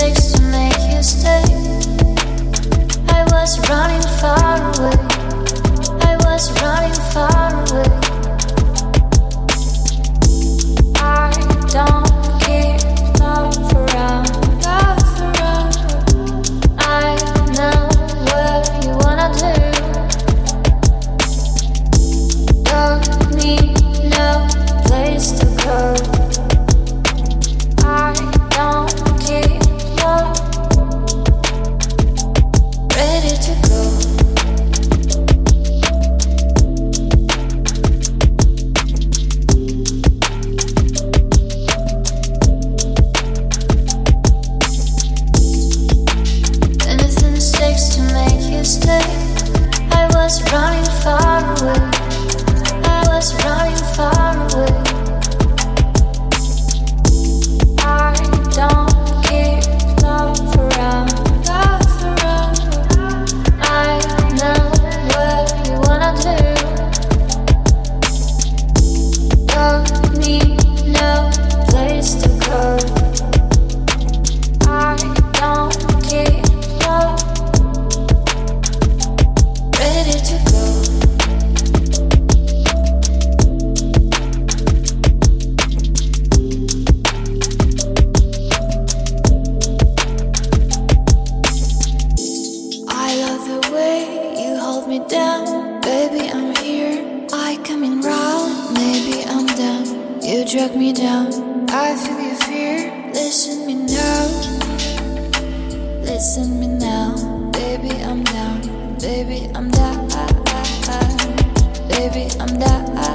takes to make you stay. I was running far away. me down. Baby, I'm here. I coming round. Maybe I'm down. You drag me down. I feel your fear. Listen me now. Listen me now. Baby, I'm down. Baby, I'm down. Baby, I'm down.